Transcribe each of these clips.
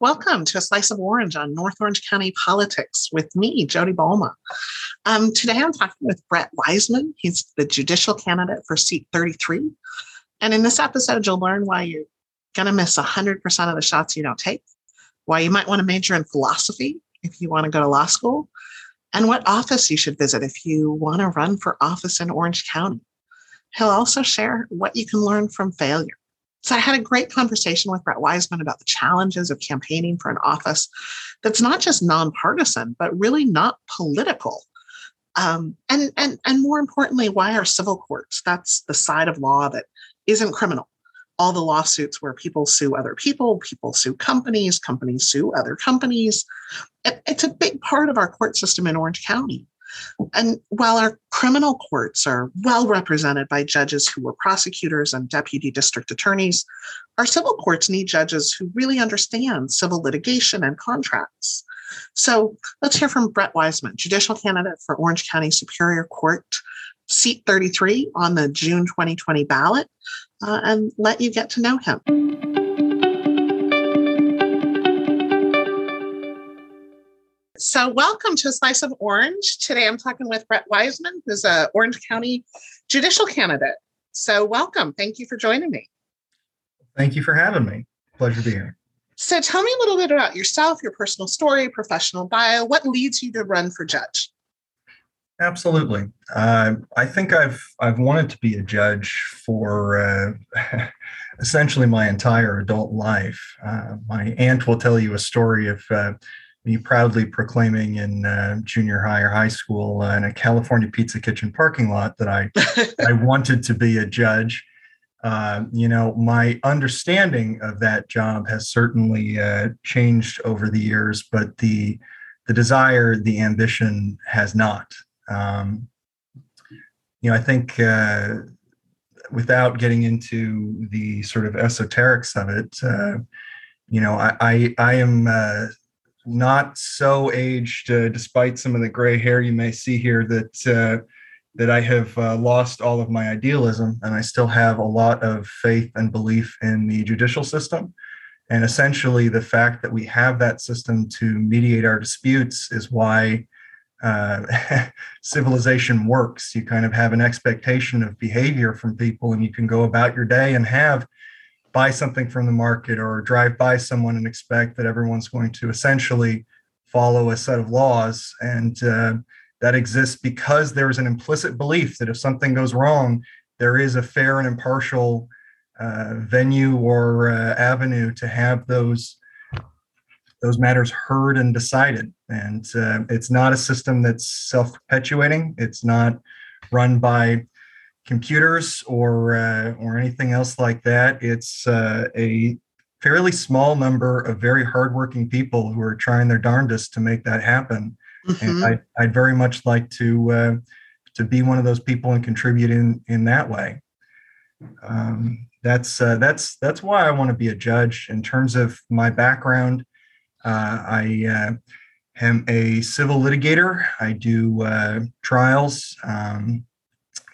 Welcome to a slice of orange on North Orange County politics with me, Jodi Balma. Um, today I'm talking with Brett Wiseman. He's the judicial candidate for seat 33. And in this episode, you'll learn why you're going to miss 100% of the shots you don't take, why you might want to major in philosophy if you want to go to law school, and what office you should visit if you want to run for office in Orange County. He'll also share what you can learn from failure. So I had a great conversation with Brett Wiseman about the challenges of campaigning for an office that's not just nonpartisan, but really not political. Um, and, and, and more importantly, why are civil courts? That's the side of law that isn't criminal. All the lawsuits where people sue other people, people sue companies, companies sue other companies. It, it's a big part of our court system in Orange County. And while our criminal courts are well represented by judges who were prosecutors and deputy district attorneys, our civil courts need judges who really understand civil litigation and contracts. So let's hear from Brett Wiseman, judicial candidate for Orange County Superior Court, seat 33 on the June 2020 ballot, uh, and let you get to know him. So, welcome to a Slice of Orange. Today I'm talking with Brett Wiseman, who's a Orange County judicial candidate. So, welcome. Thank you for joining me. Thank you for having me. Pleasure to be here. So, tell me a little bit about yourself, your personal story, professional bio. What leads you to run for judge? Absolutely. Uh, I think I've I've wanted to be a judge for uh, essentially my entire adult life. Uh, my aunt will tell you a story of uh, me proudly proclaiming in uh, junior high or high school uh, in a California Pizza Kitchen parking lot that I I wanted to be a judge. Uh, you know, my understanding of that job has certainly uh, changed over the years, but the the desire, the ambition has not. Um, you know, I think uh, without getting into the sort of esoterics of it, uh, you know, I I, I am not so aged, uh, despite some of the gray hair you may see here, that uh, that I have uh, lost all of my idealism, and I still have a lot of faith and belief in the judicial system. And essentially, the fact that we have that system to mediate our disputes is why uh, civilization works. You kind of have an expectation of behavior from people, and you can go about your day and have buy something from the market or drive by someone and expect that everyone's going to essentially follow a set of laws. And uh, that exists because there is an implicit belief that if something goes wrong, there is a fair and impartial uh, venue or uh, avenue to have those those matters heard and decided. And uh, it's not a system that's self-perpetuating. It's not run by computers or uh, or anything else like that. It's uh, a fairly small number of very hardworking people who are trying their darndest to make that happen. Mm-hmm. And I, I'd very much like to uh, to be one of those people and contribute in in that way. Um, that's uh, that's that's why I want to be a judge. In terms of my background, uh, I uh, am a civil litigator. I do trials. Um,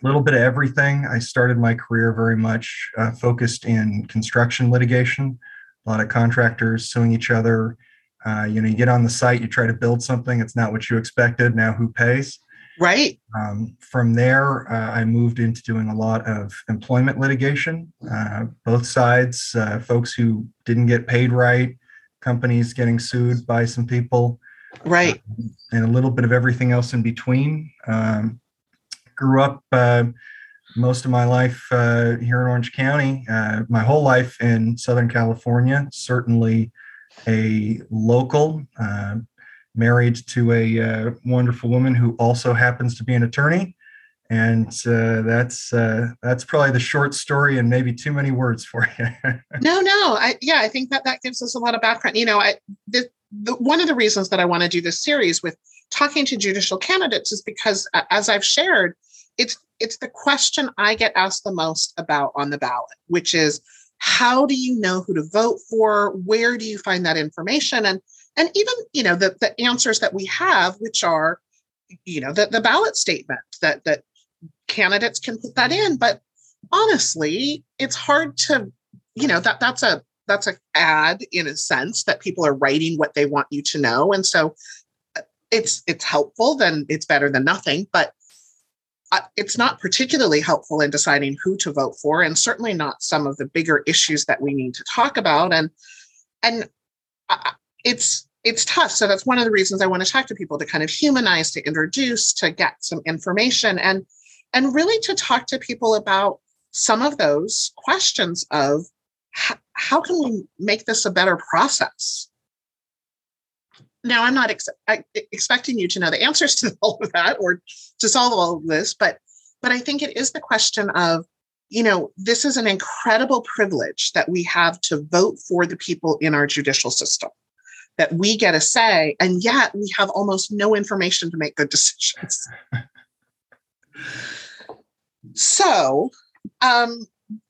little bit of everything. I started my career very much uh, focused in construction litigation. A lot of contractors suing each other. Uh, you know, you get on the site, you try to build something, it's not what you expected. Now, who pays? Right. Um, from there, uh, I moved into doing a lot of employment litigation. Uh, both sides, uh, folks who didn't get paid right, companies getting sued by some people. Right. Um, and a little bit of everything else in between. Um, grew up uh, most of my life uh, here in Orange County, uh, my whole life in Southern California, certainly a local, uh, married to a uh, wonderful woman who also happens to be an attorney. And that's that's probably the short story and maybe too many words for you. no, no, I, yeah, I think that that gives us a lot of background. You know, I, the, one of the reasons that I want to do this series with talking to judicial candidates is because, as I've shared, it's it's the question I get asked the most about on the ballot, which is how do you know who to vote for? Where do you find that information? And and even you know the the answers that we have, which are you know the, the ballot statement that that candidates can put that in. But honestly, it's hard to you know that that's a that's a ad in a sense that people are writing what they want you to know and so uh, it's it's helpful then it's better than nothing but it's not particularly helpful in deciding who to vote for and certainly not some of the bigger issues that we need to talk about. And and it's it's tough. So that's one of the reasons i want to talk to people to kind of humanize to introduce to get some information and and really to talk to people about some of those questions of how can we make this a better process now i'm not ex- expecting you to know the answers to all of that or to solve all of this but but i think it is the question of you know this is an incredible privilege that we have to vote for the people in our judicial system that we get a say and yet we have almost no information to make good decisions. So um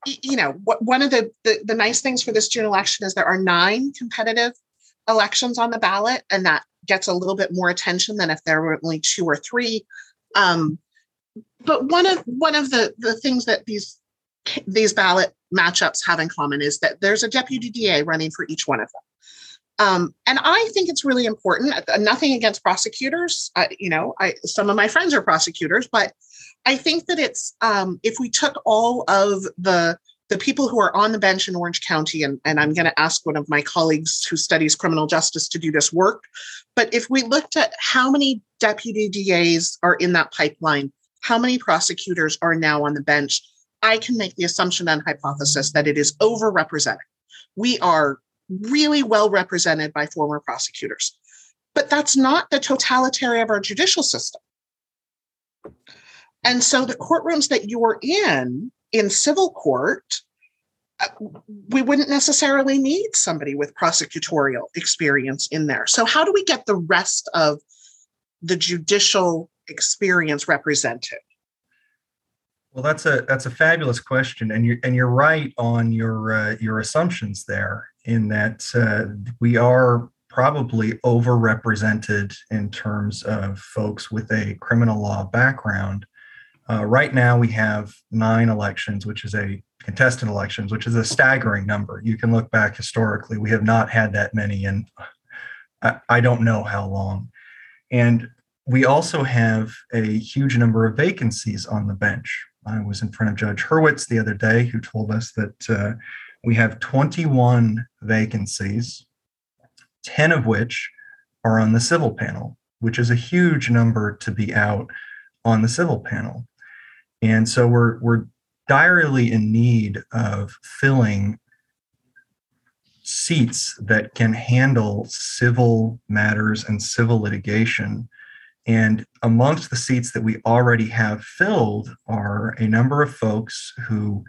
you know what one of the, the the nice things for this june election is there are nine competitive elections on the ballot, and that gets a little bit more attention than if there were only two or three. Um, but one of one of the the things that these these ballot matchups have in common is that there's a deputy DA running for each one of them. Um, and I think it's really important. Uh, nothing against prosecutors. Uh, you know, I, some of my friends are prosecutors, but I think that it's um, if we took all of the the people who are on the bench in Orange County, and, and I'm going to ask one of my colleagues who studies criminal justice to do this work. But if we looked at how many deputy DAs are in that pipeline, how many prosecutors are now on the bench, I can make the assumption and hypothesis that it is overrepresented. We are really well represented by former prosecutors. But that's not the totality of our judicial system. And so the courtrooms that you're in in civil court, uh, we wouldn't necessarily need somebody with prosecutorial experience in there. So, how do we get the rest of the judicial experience represented? Well, that's a that's a fabulous question, and you're and you're right on your uh, your assumptions there. In that uh, we are probably overrepresented in terms of folks with a criminal law background uh, right now, we have nine elections, which is a contested elections, which is a staggering number. You can look back historically; we have not had that many, and I, I don't know how long. And we also have a huge number of vacancies on the bench. I was in front of Judge Hurwitz the other day, who told us that uh, we have 21 vacancies, 10 of which are on the civil panel, which is a huge number to be out on the civil panel. And so we're we're direly in need of filling seats that can handle civil matters and civil litigation. And amongst the seats that we already have filled are a number of folks who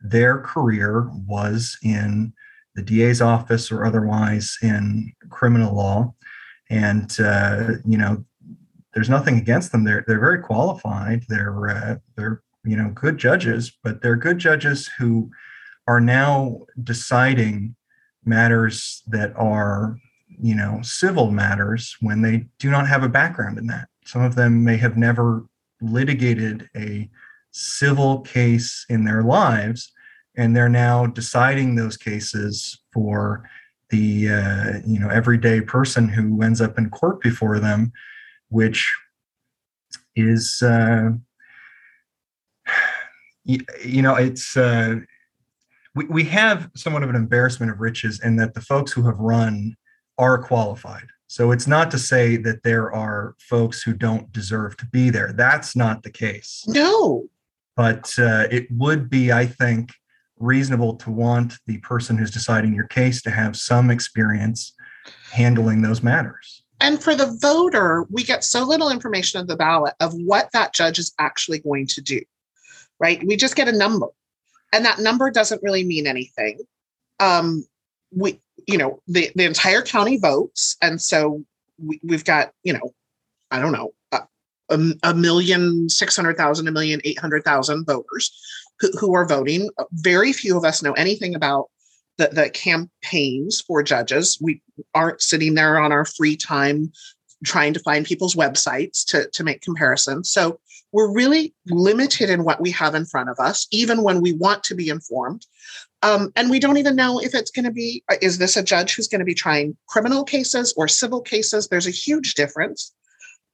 their career was in the DA's office or otherwise in criminal law. And, uh, you know, there's nothing against them. They're they're very qualified. They're uh, they're you know good judges, but they're good judges who are now deciding matters that are you know civil matters when they do not have a background in that. Some of them may have never litigated a civil case in their lives, and they're now deciding those cases for the uh, you know everyday person who ends up in court before them which is uh, you, know it's uh, we, we have somewhat of an embarrassment of riches in that the folks who have run are qualified. So it's not to say that there are folks who don't deserve to be there. That's not the case. No. But uh, it would be i think reasonable to want the person who's deciding your case to have some experience handling those matters and for the voter, we get so little information of the ballot of what that judge is actually going to do, right? We just get a number, and that number doesn't really mean anything. Um, we, you know, the, the entire county votes. And so we, we've got, you know, I don't know, a, a million, 600,000, a million eight hundred thousand voters who, who are voting. Very few of us know anything about the, the campaigns for judges. We aren't sitting there on our free time trying to find people's websites to, to make comparisons. So we're really limited in what we have in front of us, even when we want to be informed. Um, and we don't even know if it's going to be is this a judge who's going to be trying criminal cases or civil cases? There's a huge difference.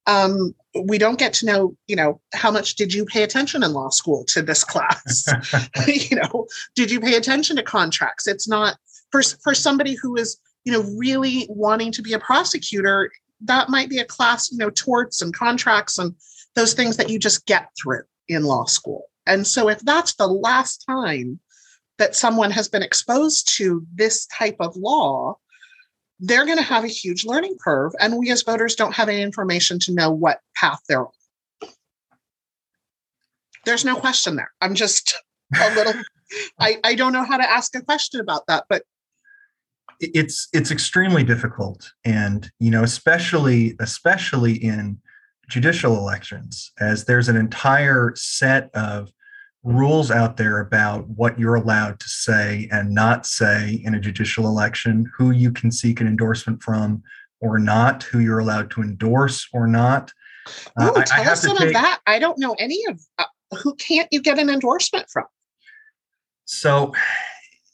Um, we don't get to know, you know, how much did you pay attention in law school to this class? you know, did you pay attention to contracts? It's not for for somebody who is, you know, really wanting to be a prosecutor. That might be a class, you know, torts and contracts and those things that you just get through in law school. And so, if that's the last time that someone has been exposed to this type of law, they're going to have a huge learning curve. And we as voters don't have any information to know what path they're on. There's no question there. I'm just a little, I, I don't know how to ask a question about that, but it's it's extremely difficult and you know especially especially in judicial elections as there's an entire set of rules out there about what you're allowed to say and not say in a judicial election, who you can seek an endorsement from or not, who you're allowed to endorse or not. Uh, Ooh, tell I, I us some take, of that. I don't know any of uh, who can't you get an endorsement from? So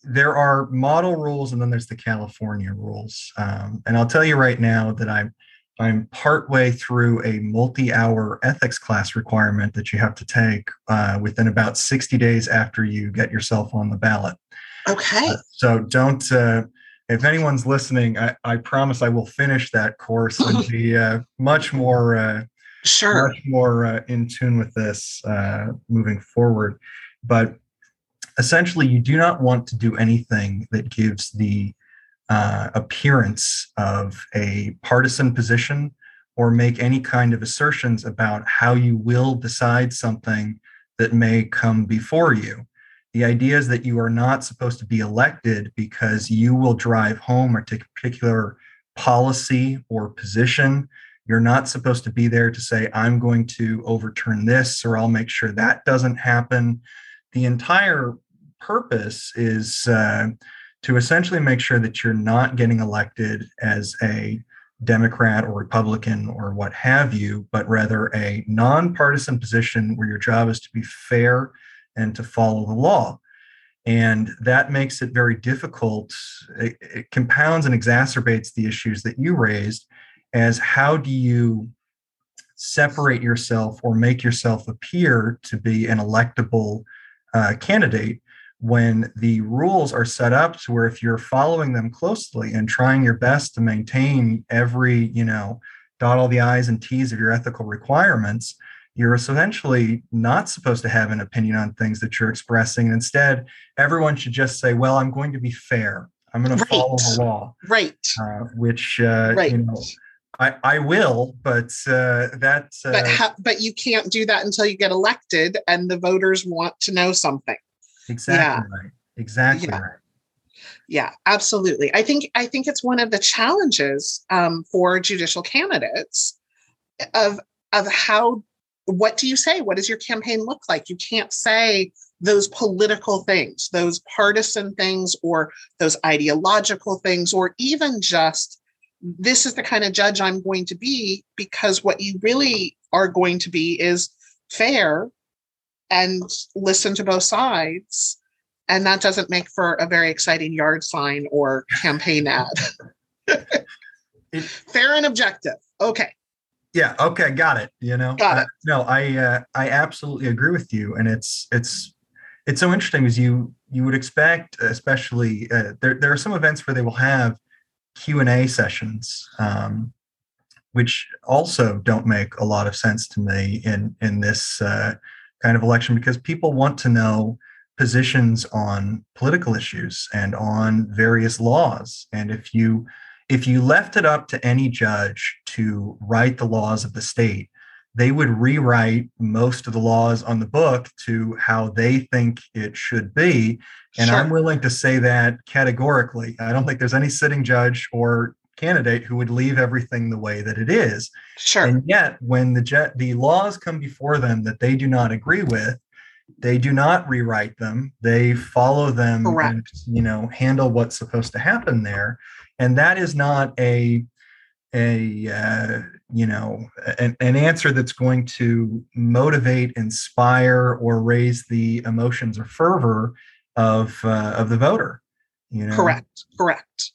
there are model rules and then there's the California rules. Um, and I'll tell you right now that I'm I'm partway through a multi hour ethics class requirement that you have to take uh, within about 60 days after you get yourself on the ballot. Okay. Uh, so don't, uh, if anyone's listening, I, I, promise I will finish that course and be uh, much more. Uh, sure. Much more uh, in tune with this moving forward. But essentially, you do not want to do anything that gives the uh, appearance of a partisan position or make any kind of assertions about how you will decide something that may come before you. The idea is that you are not supposed to be elected because you will drive home a particular policy or position. You're not supposed to be there to say, I'm going to overturn this or I'll make sure that doesn't happen. The entire purpose is uh, to essentially make sure that you're not getting elected as a Democrat or Republican or what have you, but rather a nonpartisan position where your job is to be fair and to follow the law. And that makes it very difficult. It, it compounds and exacerbates the issues that you raised as how do you separate yourself or make yourself appear to be an electable uh, candidate when the rules are set up to where if you're following them closely and trying your best to maintain every, you know, dot all the I's and T's of your ethical requirements, you're essentially not supposed to have an opinion on things that you're expressing. And instead, everyone should just say, well, I'm going to be fair. I'm going to right. follow the law. Right. Uh, which, uh, right. you know, I, I will, but uh, that. Uh, but, ha- but you can't do that until you get elected and the voters want to know something. Exactly yeah. right. Exactly yeah. right. Yeah, absolutely. I think I think it's one of the challenges um, for judicial candidates of of how what do you say? What does your campaign look like? You can't say those political things, those partisan things, or those ideological things, or even just this is the kind of judge I'm going to be, because what you really are going to be is fair and listen to both sides. And that doesn't make for a very exciting yard sign or campaign ad. Fair and objective. Okay. Yeah. Okay. Got it. You know. Got it. Uh, no, I uh, I absolutely agree with you, and it's it's it's so interesting as you you would expect, especially uh, there there are some events where they will have Q and A sessions, um, which also don't make a lot of sense to me in in this uh, kind of election because people want to know positions on political issues and on various laws. And if you if you left it up to any judge to write the laws of the state they would rewrite most of the laws on the book to how they think it should be. And sure. i'm willing to say that categorically. I don't think there's any sitting judge or candidate who would leave everything the way that it is. Sure. And yet, when the jet, the laws come before them that they do not agree with, they do not rewrite them. They follow them Correct. and you know handle what's supposed to happen there. And that is not a a uh, you know an, an answer that's going to motivate inspire or raise the emotions or fervor of uh, of the voter you know correct correct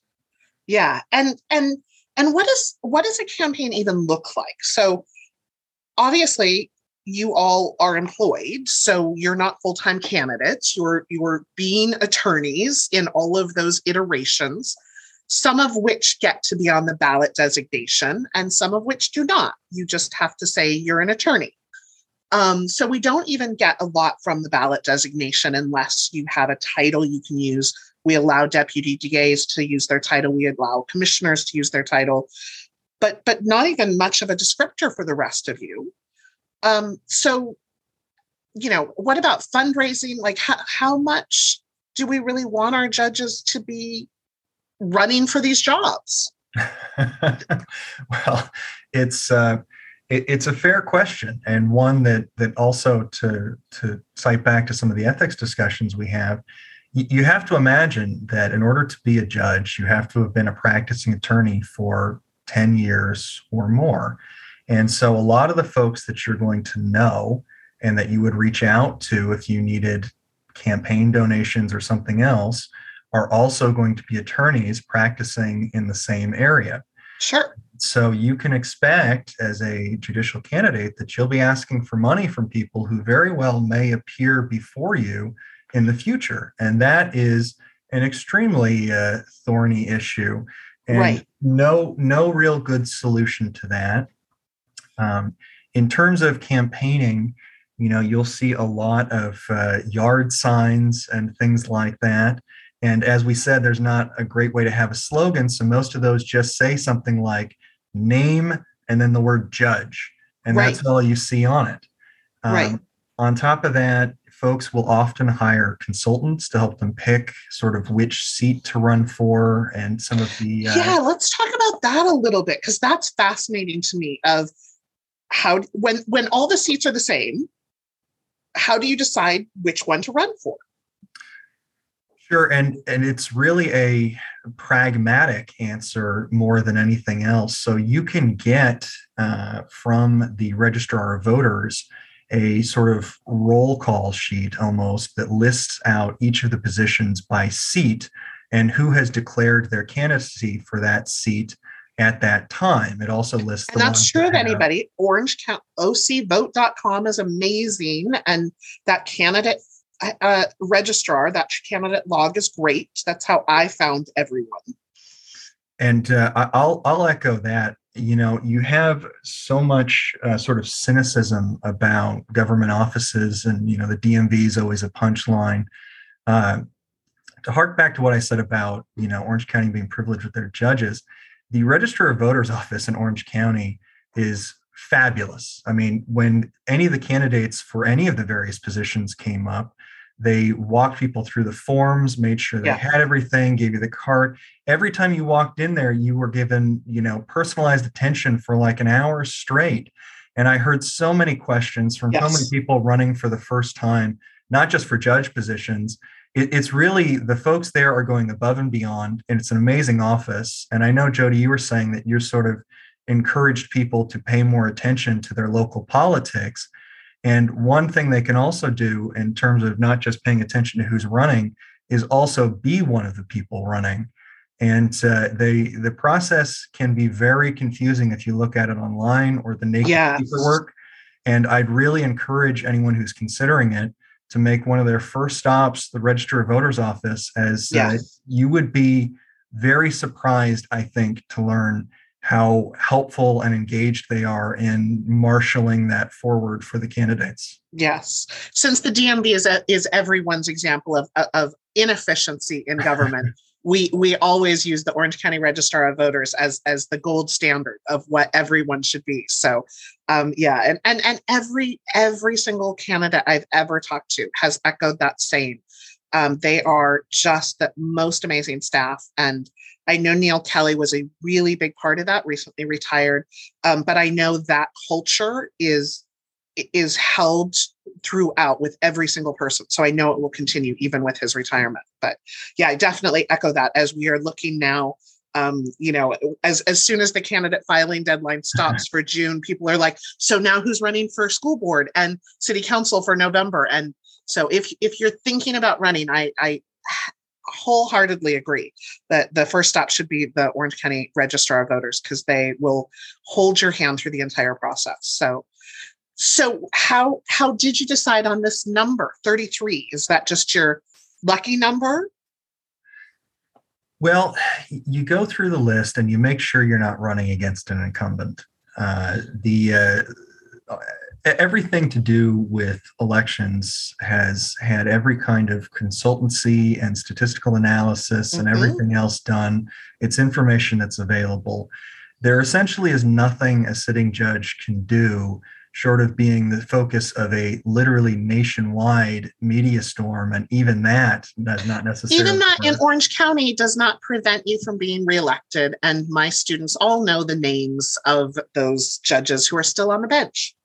yeah and and and what is what does a campaign even look like so obviously you all are employed so you're not full-time candidates you're you're being attorneys in all of those iterations some of which get to be on the ballot designation and some of which do not. You just have to say you're an attorney. Um, so we don't even get a lot from the ballot designation unless you have a title you can use. We allow deputy DAs to use their title. We allow commissioners to use their title, but but not even much of a descriptor for the rest of you. Um, so, you know, what about fundraising? Like, how, how much do we really want our judges to be running for these jobs? well, it's uh, it, it's a fair question and one that that also to to cite back to some of the ethics discussions we have. You have to imagine that in order to be a judge, you have to have been a practicing attorney for 10 years or more. And so, a lot of the folks that you're going to know and that you would reach out to if you needed campaign donations or something else are also going to be attorneys practicing in the same area. Sure. So you can expect as a judicial candidate that you'll be asking for money from people who very well may appear before you in the future. And that is an extremely uh, thorny issue and right. no no real good solution to that. Um, in terms of campaigning, you know, you'll see a lot of uh, yard signs and things like that. And as we said, there's not a great way to have a slogan. So most of those just say something like name and then the word judge. And right. that's all you see on it. Um, right. On top of that, folks will often hire consultants to help them pick sort of which seat to run for and some of the. Uh, yeah, let's talk about that a little bit because that's fascinating to me. Of how when when all the seats are the same, how do you decide which one to run for? Sure, and and it's really a pragmatic answer more than anything else. So you can get uh, from the registrar of voters a sort of roll call sheet almost that lists out each of the positions by seat and who has declared their candidacy for that seat at that time. It also lists and that's true of anybody. Orange OCVote.com is amazing, and that candidate uh, registrar, that candidate log is great. That's how I found everyone. And uh, I'll I'll echo that. You know, you have so much uh, sort of cynicism about government offices, and you know, the DMV is always a punchline. Uh, to hark back to what I said about you know Orange County being privileged with their judges, the Register of Voters office in Orange County is fabulous. I mean, when any of the candidates for any of the various positions came up, they walked people through the forms, made sure they yeah. had everything, gave you the cart. Every time you walked in there, you were given, you know, personalized attention for like an hour straight. And I heard so many questions from yes. so many people running for the first time, not just for judge positions. It, it's really the folks there are going above and beyond, and it's an amazing office. And I know, Jodi, you were saying that you're sort of encouraged people to pay more attention to their local politics. And one thing they can also do in terms of not just paying attention to who's running is also be one of the people running. And uh, they the process can be very confusing if you look at it online or the naked yes. paperwork. And I'd really encourage anyone who's considering it to make one of their first stops the Register of Voters office, as uh, yes. uh, you would be very surprised, I think, to learn how helpful and engaged they are in marshaling that forward for the candidates. Yes, since the DMV is a, is everyone's example of of inefficiency in government. we we always use the Orange County Registrar of Voters as as the gold standard of what everyone should be. So, um, yeah, and and and every every single candidate I've ever talked to has echoed that same. Um, they are just the most amazing staff, and I know Neal Kelley was a really big part of that, recently retired. Um, but I know that culture is is held throughout with every single person. So I know it will continue even with his retirement. But yeah, I definitely echo that as we are looking now um, you know, as as soon as the candidate filing deadline stops for June, people are like, so now who's running for school board and city council for November? And so if if you're thinking about running, I I wholeheartedly agree that the first stop should be the Orange County Registrar of Voters because they will hold your hand through the entire process. So so how how did you decide on this number 33? Is that just your lucky number? Well, you go through the list and you make sure you're not running against an incumbent. Uh, the uh, everything to do with elections has had every kind of consultancy and statistical analysis mm-hmm. and everything else done. It's information that's available. There essentially is nothing a sitting judge can do short of being the focus of a literally nationwide media storm. And even that does not necessarily. Even that in Orange County does not prevent you from being reelected. And my students all know the names of those judges who are still on the bench.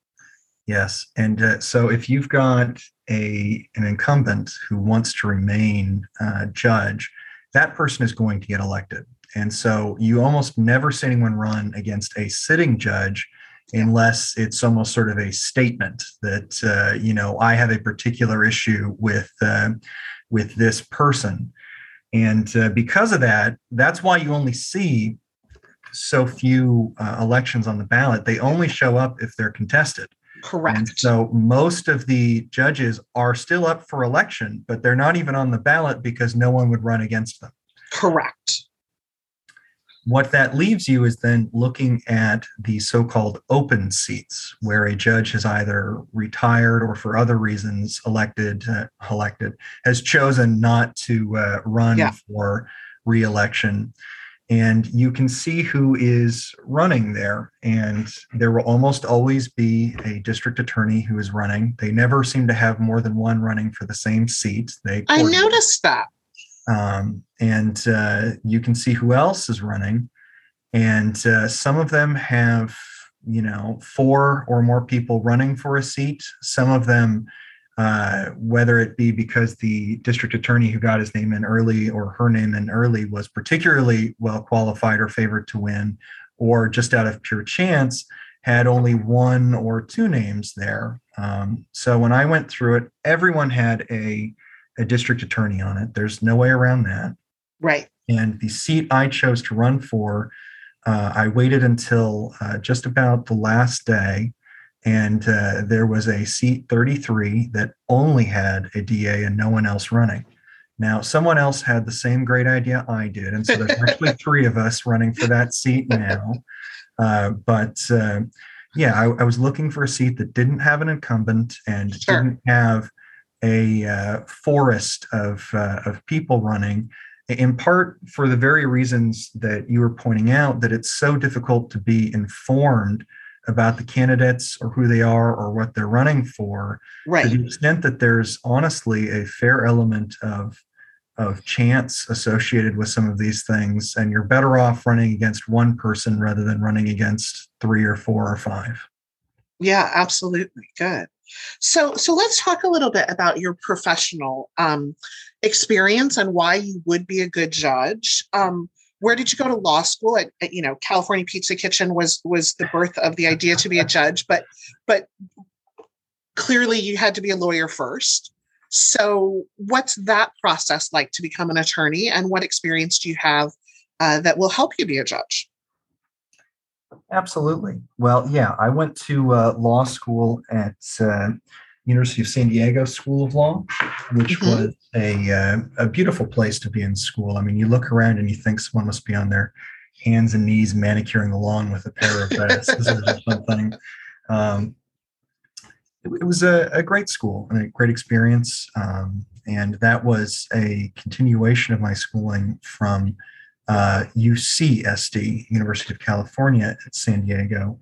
Yes. And uh, so if you've got a, an incumbent who wants to remain uh, judge, that person is going to get elected. And so you almost never see anyone run against a sitting judge unless it's almost sort of a statement that uh, you know I have a particular issue with uh, with this person, and uh, because of that, that's why you only see so few uh, elections on the ballot. They only show up if they're contested. Correct. And so most of the judges are still up for election, but they're not even on the ballot because no one would run against them. Correct. What that leaves you is then looking at the so called open seats, where a judge has either retired or for other reasons elected, uh, elected has chosen not to uh, run yeah. for reelection. And you can see who is running there. And there will almost always be a district attorney who is running. They never seem to have more than one running for the same seat. They I noticed that. Um, and uh, you can see who else is running. And uh, some of them have, you know, four or more people running for a seat. Some of them, uh, whether it be because the district attorney who got his name in early or her name in early was particularly well qualified or favored to win, or just out of pure chance, had only one or two names there. Um, so when I went through it, everyone had a a district attorney on it. There's no way around that. Right. And the seat I chose to run for, uh, I waited until uh, just about the last day, and uh, there was a seat 33 that only had a DA and no one else running. Now, someone else had the same great idea I did, and so there's actually three of us running for that seat now. Uh, but uh, yeah, I, I, was looking for a seat that didn't have an incumbent and sure. didn't have a uh, forest of, uh, of people running, in part for the very reasons that you were pointing out, that it's so difficult to be informed about the candidates or who they are or what they're running for. Right. To the extent that there's honestly a fair element of of chance associated with some of these things, and you're better off running against one person rather than running against three or four or five. Yeah, absolutely. Good. So, so let's talk a little bit about your professional um, experience and why you would be a good judge. Um, where did you go to law school? At, at, you know, California Pizza Kitchen was was the birth of the idea to be a judge, but but clearly you had to be a lawyer first. So, what's that process like to become an attorney, and what experience do you have uh, that will help you be a judge? Absolutely. Well, yeah, I went to uh, law school at uh, University of San Diego School of Law, which mm-hmm. was a uh, a beautiful place to be in school. I mean, you look around and you think someone must be on their hands and knees manicuring the lawn with a pair of uh, scissors or something. Um, it, it, was a, a, great school and a great experience, um, and that was a continuation of my schooling from uh, UCSD, University of California at San Diego,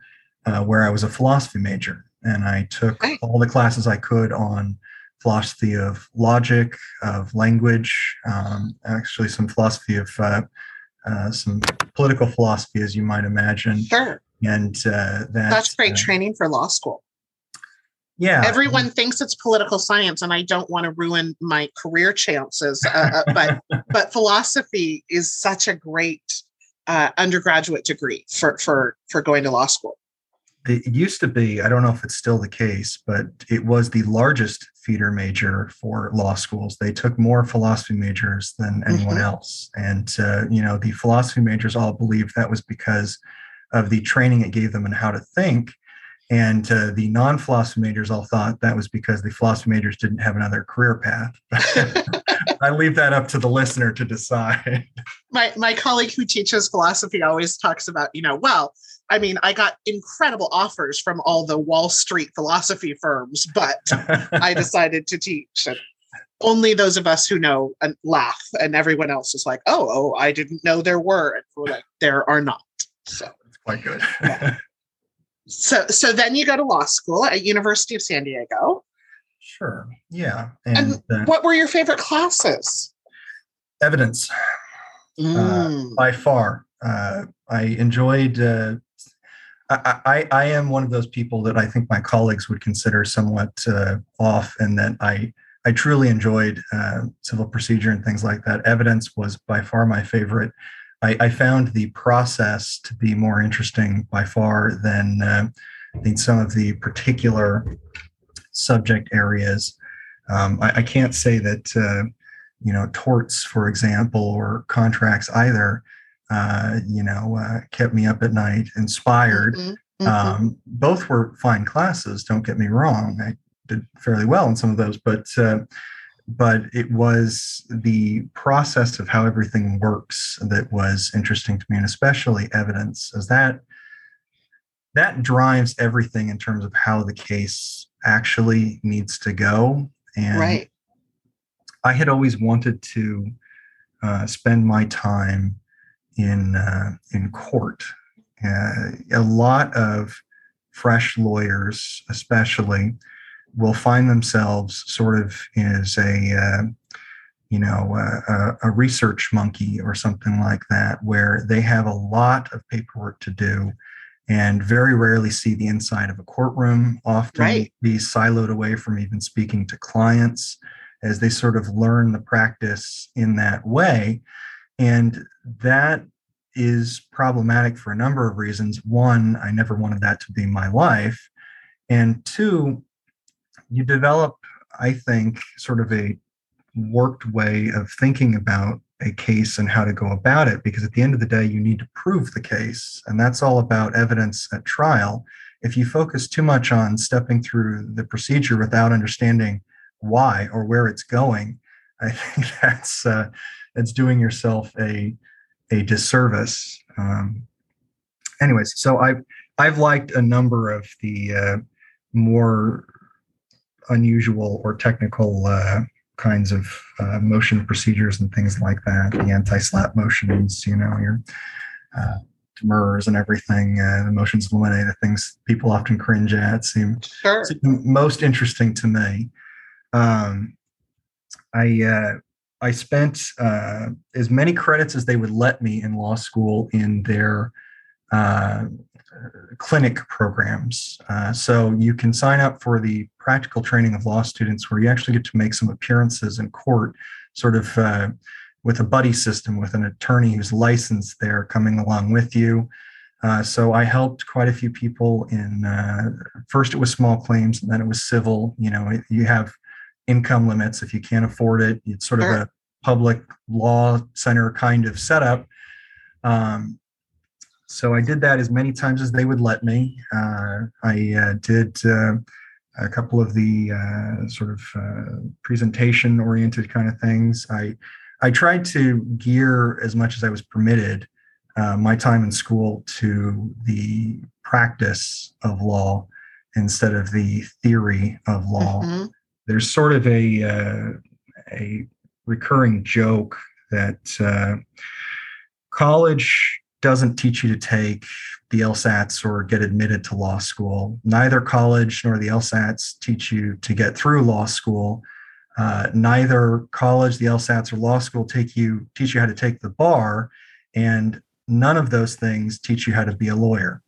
uh, where I was a philosophy major. And I took all the classes I could on philosophy of logic, of language, um, actually some philosophy of uh, uh, some political philosophy, as you might imagine. Sure. And uh, that, that's great uh, training for law school yeah everyone thinks it's political science and i don't want to ruin my career chances uh, uh but but philosophy is such a great uh, undergraduate degree for for for going to law school. It used to be, I don't know if it's still the case, but it was the largest feeder major for law schools. They took more philosophy majors than anyone mm-hmm. else. And, uh, you know, the philosophy majors all believed that was because of the training it gave them and how to think. And uh, the non philosophy majors all thought that was because the philosophy majors didn't have another career path. I leave that up to the listener to decide. My, my colleague who teaches philosophy always talks about, you know, well, I mean, I got incredible offers from all the Wall Street philosophy firms, but I decided to teach. And only those of us who know and laugh, and everyone else is like, "Oh, oh, I didn't know there were." And we're like, "There are not." So it's quite good. yeah. So, so then you go to law school at University of San Diego. Sure. Yeah. And, and uh, what were your favorite classes? Evidence. Uh, mm. Uh, by far, uh, I enjoyed uh, I, I, am one of those people that I think my colleagues would consider somewhat uh, off, and that I I truly enjoyed uh, civil procedure and things like that. Evidence was by far my favorite. I, I found the process to be more interesting by far than uh, than some of the particular subject areas. Um, I, I, can't say that uh, you know torts, for example, or contracts either uh, you know, uh, kept me up at night, inspired. Mm-hmm. Mm-hmm. Um, both were fine classes. Don't get me wrong. I did fairly well in some of those, but uh, but it was the process of how everything works that was interesting to me, and especially evidence, as that that drives everything in terms of how the case actually needs to go. And right. I had always wanted to uh, spend my time in uh, in court. Uh, a lot of fresh lawyers, especially, will find themselves sort of as a uh, you know a, a, research monkey or something like that, where they have a lot of paperwork to do. And very rarely see the inside of a courtroom, often right. be siloed away from even speaking to clients as they sort of learn the practice in that way. And that is problematic for a number of reasons. One, I never wanted that to be my life. And two, you develop, I think, sort of a worked way of thinking about a case and how to go about it because at the end of the day you need to prove the case and that's all about evidence at trial if you focus too much on stepping through the procedure without understanding why or where it's going i think that's uh, that's doing yourself a a disservice. Um, anyways, so I've I've liked a number of the uh, more unusual or technical uh, kinds of uh, motion procedures and things like that. The anti-SLAPP motions, you know, your uh, demurs and everything, uh, the motions in limine, the things people often cringe at seem, sure. seem most interesting to me. Um, I uh, I spent uh, as many credits as they would let me in law school in their uh, clinic programs. Uh, so you can sign up for the practical training of law students where you actually get to make some appearances in court, sort of uh, with a buddy system with an attorney who's licensed there coming along with you. Uh, so I helped quite a few people in uh, first it was small claims and then it was civil. You know, you have income limits if you can't afford it. It's sort sure. of a public law center kind of setup. Um, so I did that as many times as they would let me. Uh, I uh, did uh, a couple of the uh, sort of uh, presentation oriented kind of things. I I tried to gear as much as I was permitted uh, my time in school to the practice of law instead of the theory of law. Mm-hmm. There's sort of a a recurring joke that uh, college doesn't teach you to take the LSATs or get admitted to law school. Neither college nor the LSATs teach you to get through law school. Uh, neither college, the LSATs, or law school take you teach you how to take the bar, and none of those things teach you how to be a lawyer.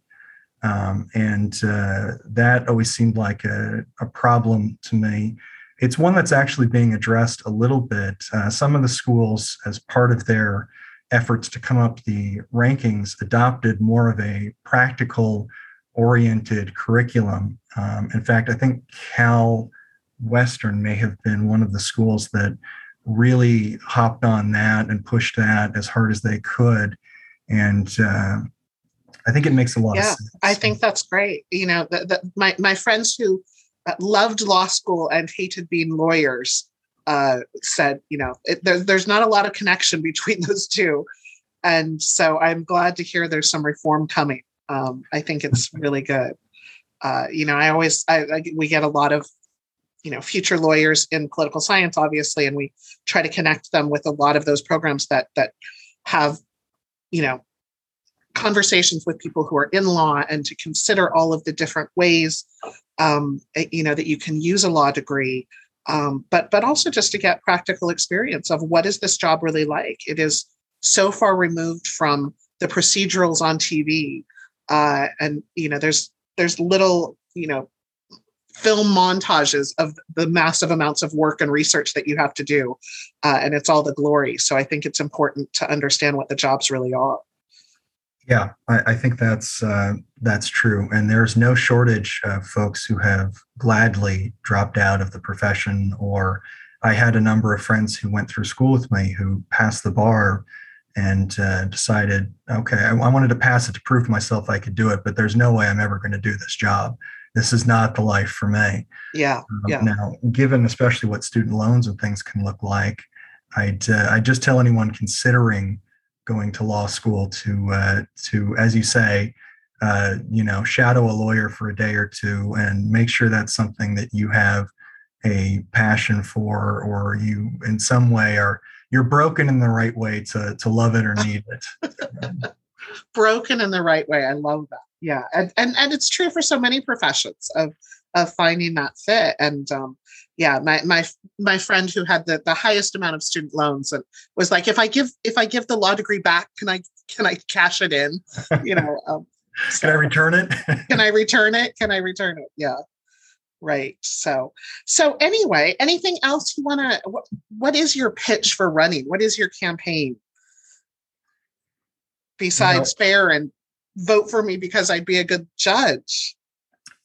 Um, and uh, that always seemed like a, a problem to me it's one that's actually being addressed a little bit. Uh, some of the schools, as part of their efforts to come up the rankings adopted more of a practical oriented curriculum. Um, in fact, I think Cal Western may have been one of the schools that really hopped on that and pushed that as hard as they could. And uh, I think it makes a lot yeah, of sense. I think that's great. You know, the, the, my, my friends who uh, loved law school and hated being lawyers uh, said, you know, it, there, there's not a lot of connection between those two. And so I'm glad to hear there's some reform coming. Um, I think it's really good. Uh, you know, I always, I, I, we get a lot of, you know, future lawyers in political science, obviously, and we try to connect them with a lot of those programs that that have, you know, conversations with people who are in law and to consider all of the different ways, um, eh, you know, that you can use a law degree. Um, but but also just to get practical experience of what is this job really like? It is so far removed from the procedurals on tv uh, and you know there's there's little you know film montages of the massive amounts of work and research that you have to do uh, and it's all the glory. So i think it's important to understand what the jobs really are yeah, I, I think that's uh, that's true, and there's no shortage of folks who have gladly dropped out of the profession. Or I had a number of friends who went through school with me who passed the bar and uh, decided, okay, I, I wanted to pass it to prove to myself I could do it, but there's no way I'm ever going to do this job. This is not the life for me. Yeah. Um, yeah. Now, given especially what student loans and things can look like, I'd uh, I just tell anyone considering going to law school to uh, to as you say uh, you know shadow a lawyer for a day or two and make sure that's something that you have a passion for or you in some way are you're broken in the right way to to love it or need it. Broken in the right way. I love that. Yeah. And and, and it's true for so many professions of of finding that fit. And um yeah my my my friend who had the, the highest amount of student loans and was like if i give if i give the law degree back can i can i cash it in? You know um, so, can i return it? Can i return it? Can i return it? Yeah. Right so so anyway anything else you want to what, what is your pitch for running? What is your campaign? Besides you know, fair and vote for me because i'd be a good judge.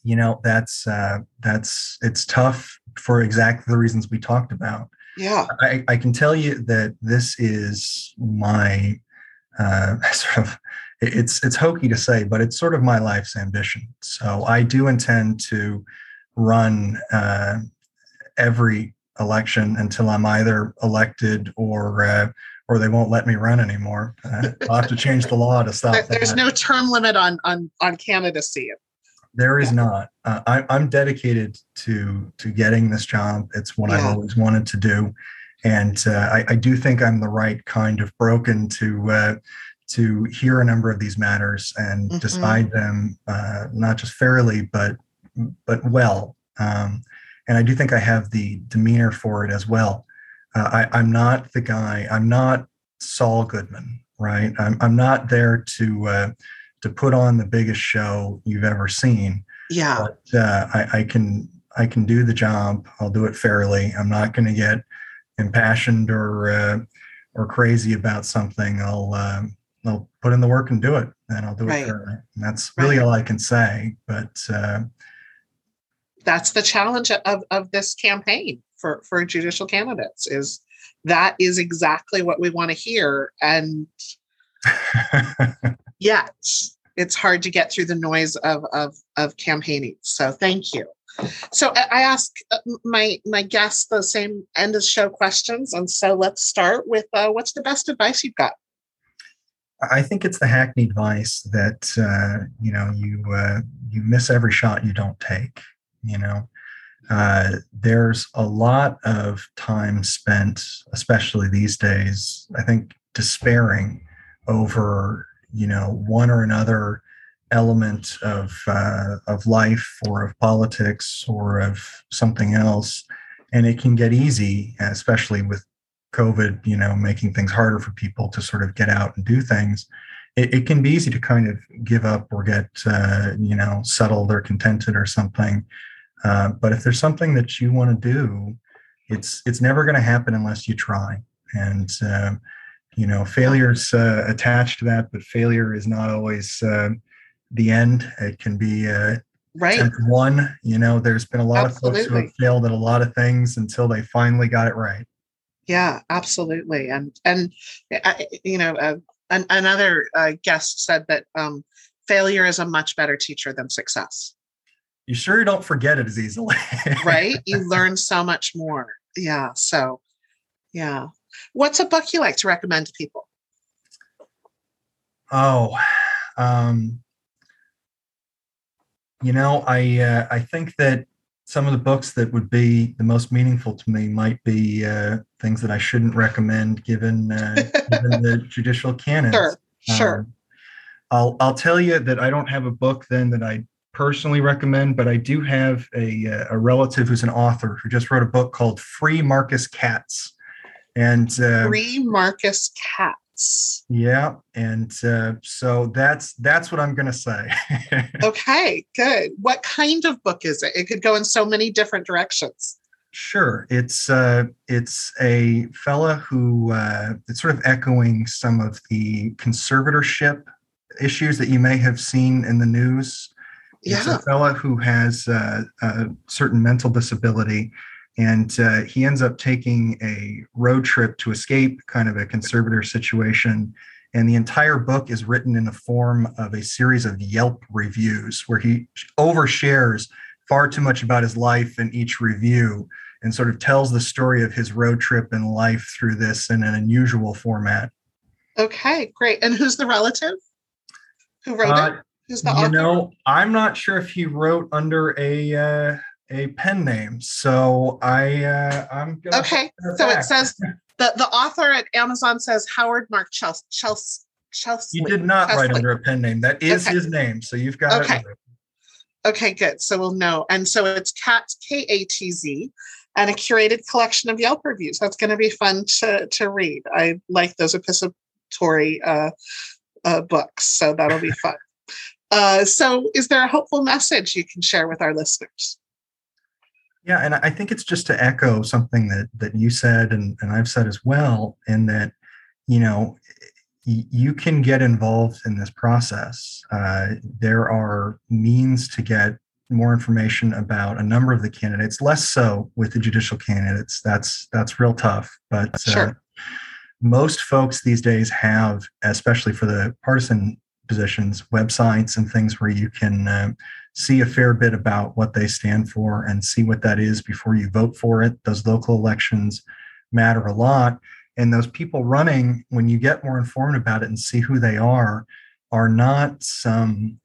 You know that's uh that's it's tough for exactly the reasons we talked about. Yeah. I, I can tell you that this is my uh, sort of it's it's hokey to say, but it's sort of my life's ambition. So I do intend to run uh, every election until I'm either elected or uh, or they won't let me run anymore. Uh, I'll have to change the law to stop. There's that. no term limit on on on candidacy. There is not. Uh, I, I'm dedicated to to getting this job. It's what yeah. I've always wanted to do, and uh, I, I, do think I'm the right kind of broken to uh, to hear a number of these matters and mm-hmm. decide them uh, not just fairly but but well. Um, and I do think I have the demeanor for it as well. Uh, I, I'm not the guy. I'm not Saul Goodman, right? I'm I'm not there to uh, to put on the biggest show you've ever seen. Yeah. But uh, I, I can I can do the job. I'll do it fairly. I'm not going to get impassioned or uh, or crazy about something. I'll uh, I'll put in the work and do it, and I'll do right. it fairly. And that's really right. all I can say. But uh, that's the challenge of of this campaign for for judicial candidates is that is exactly what we want to hear and yet it's hard to get through the noise of, of, of campaigning. So thank you. So I ask uh, my my guests the same end of show questions, and so let's start with uh, what's the best advice you've got? I think it's the hackney advice that uh, you know you uh, you miss every shot you don't take. You know, uh, there's a lot of time spent, especially these days. I think despairing over you know one or another element of uh, of life or of politics or of something else. And it can get easy especially with covid you know making things harder for people to sort of get out and do things. It, it can be easy to kind of give up or get uh, you know settled or contented or something. Uh, but if there's something that you want to do it's it's never going to happen unless you try. And uh, You know, failure's uh, attached to that, but failure is not always uh, the end. It can be uh, right one. You know, there's been a lot absolutely. of folks who have failed at a lot of things until they finally got it right. Yeah, absolutely. And and you know, uh, an, another uh, guest said that um, failure is a much better teacher than success. You sure you don't forget it as easily, right? You learn so much more. Yeah. So, yeah. What's a book you like to recommend to people? Oh, um, you know, I uh, I think that some of the books that would be the most meaningful to me might be uh, things that I shouldn't recommend given, uh, given the judicial canon. Sure, sure. Um, I'll I'll tell you that I don't have a book then that I personally recommend, but I do have a uh, a relative who's an author who just wrote a book called Free Marcus Katz, and uh, Free Marcus Katz. Yeah, and uh, so that's that's what I'm going to say. okay, good. What kind of book is it? It could go in so many different directions. Sure, it's uh, it's a fella who uh, it's sort of echoing some of the conservatorship issues that you may have seen in the news. Yeah. It's a fella who has uh, a certain mental disability and uh, he ends up taking a road trip to escape kind of a conservator situation. And the entire book is written in the form of a series of yelp reviews where he overshares far too much about his life in each review and sort of tells the story of his road trip and life through this in an unusual format. Okay great. And who's the relative? Who wrote uh, it? Who's the you author? know i'm not sure if he wrote under a uh, a pen name. So I uh, I'm gonna okay. So back. it says the the author at Amazon says Howard Mark Chelsea. Chelsea. Chelsea. He did not write under a pen name. That is okay. his name. So you've got okay. it. Right. Okay, good. So we'll know. And so it's Katz K A T Z and a curated collection of Yelp reviews. That's going to be fun to to read. I like those epistolary uh, uh, books, so that'll be fun. Uh, so, is there a hopeful message you can share with our listeners? Yeah, and I think it's just to echo something that that you said and, and I've said as well, in that, you know, you can get involved in this process. Uh, there are means to get more information about a number of the candidates, less so with the judicial candidates. That's that's real tough. But uh, sure. most folks these days have, especially for the partisan positions, websites and things where you can uh, see a fair bit about what they stand for and see what that is before you vote for it. Those local elections matter a lot. And those people running, when you get more informed about it and see who they are, are not some,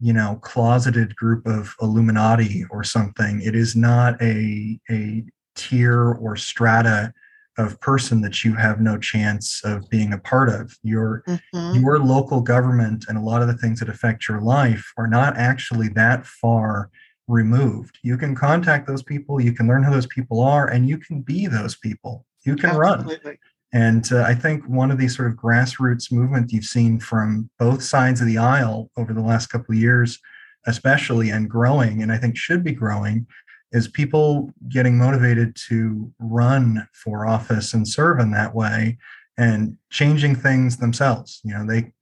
you know, closeted group of Illuminati or something. It is not a, a tier or strata of person that you have no chance of being a part of. Your mm-hmm. your local government and a lot of the things that affect your life are not actually that far removed. You can contact those people, you can learn who those people are, and you can be those people. You can Absolutely. run. And uh, I think one of these sort of grassroots movement you've seen from both sides of the aisle over the last couple of years, especially and growing, and I think should be growing, is people getting motivated to run for office and serve in that way and changing things themselves you know they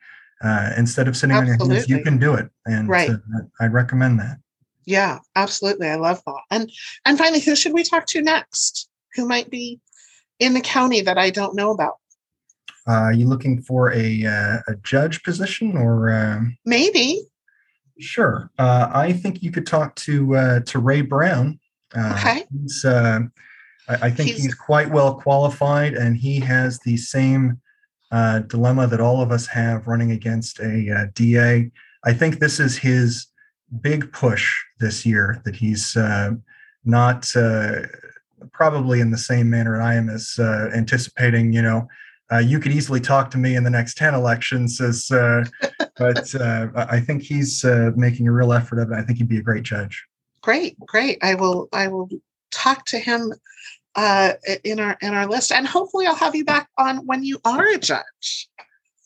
uh, instead of sitting absolutely. on your hands you can do it. And right. uh, i'd recommend that. Yeah absolutely i love that. And and finally who should we talk to next? Who might be in the county that i don't know about? Uh, are you looking for a, uh, a judge position or um, maybe Sure. Uh, I think you could talk to uh, to Ray Brown. Uh, okay. He's, uh, I, I, think he's, he's, quite well qualified, and he has the same uh, dilemma that all of us have running against a uh, DA. I think this is his big push this year that he's not probably in the same manner I am as anticipating. You know, uh, you could easily talk to me in the next 10 elections as uh, but uh, i think he's uh, making a real effort of it i think he'd be a great judge great great i will i will talk to him uh, in our in our list and hopefully i'll have you back on when you are a judge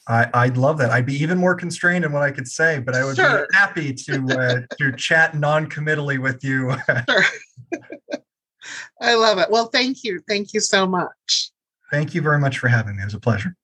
I, would love that. I'd be even more constrained in what I could say, but I would sure. be happy to uh, to chat non-committally with you. sure. I love it. Well, thank you. Thank you so much. Thank you very much for having me. It was a pleasure.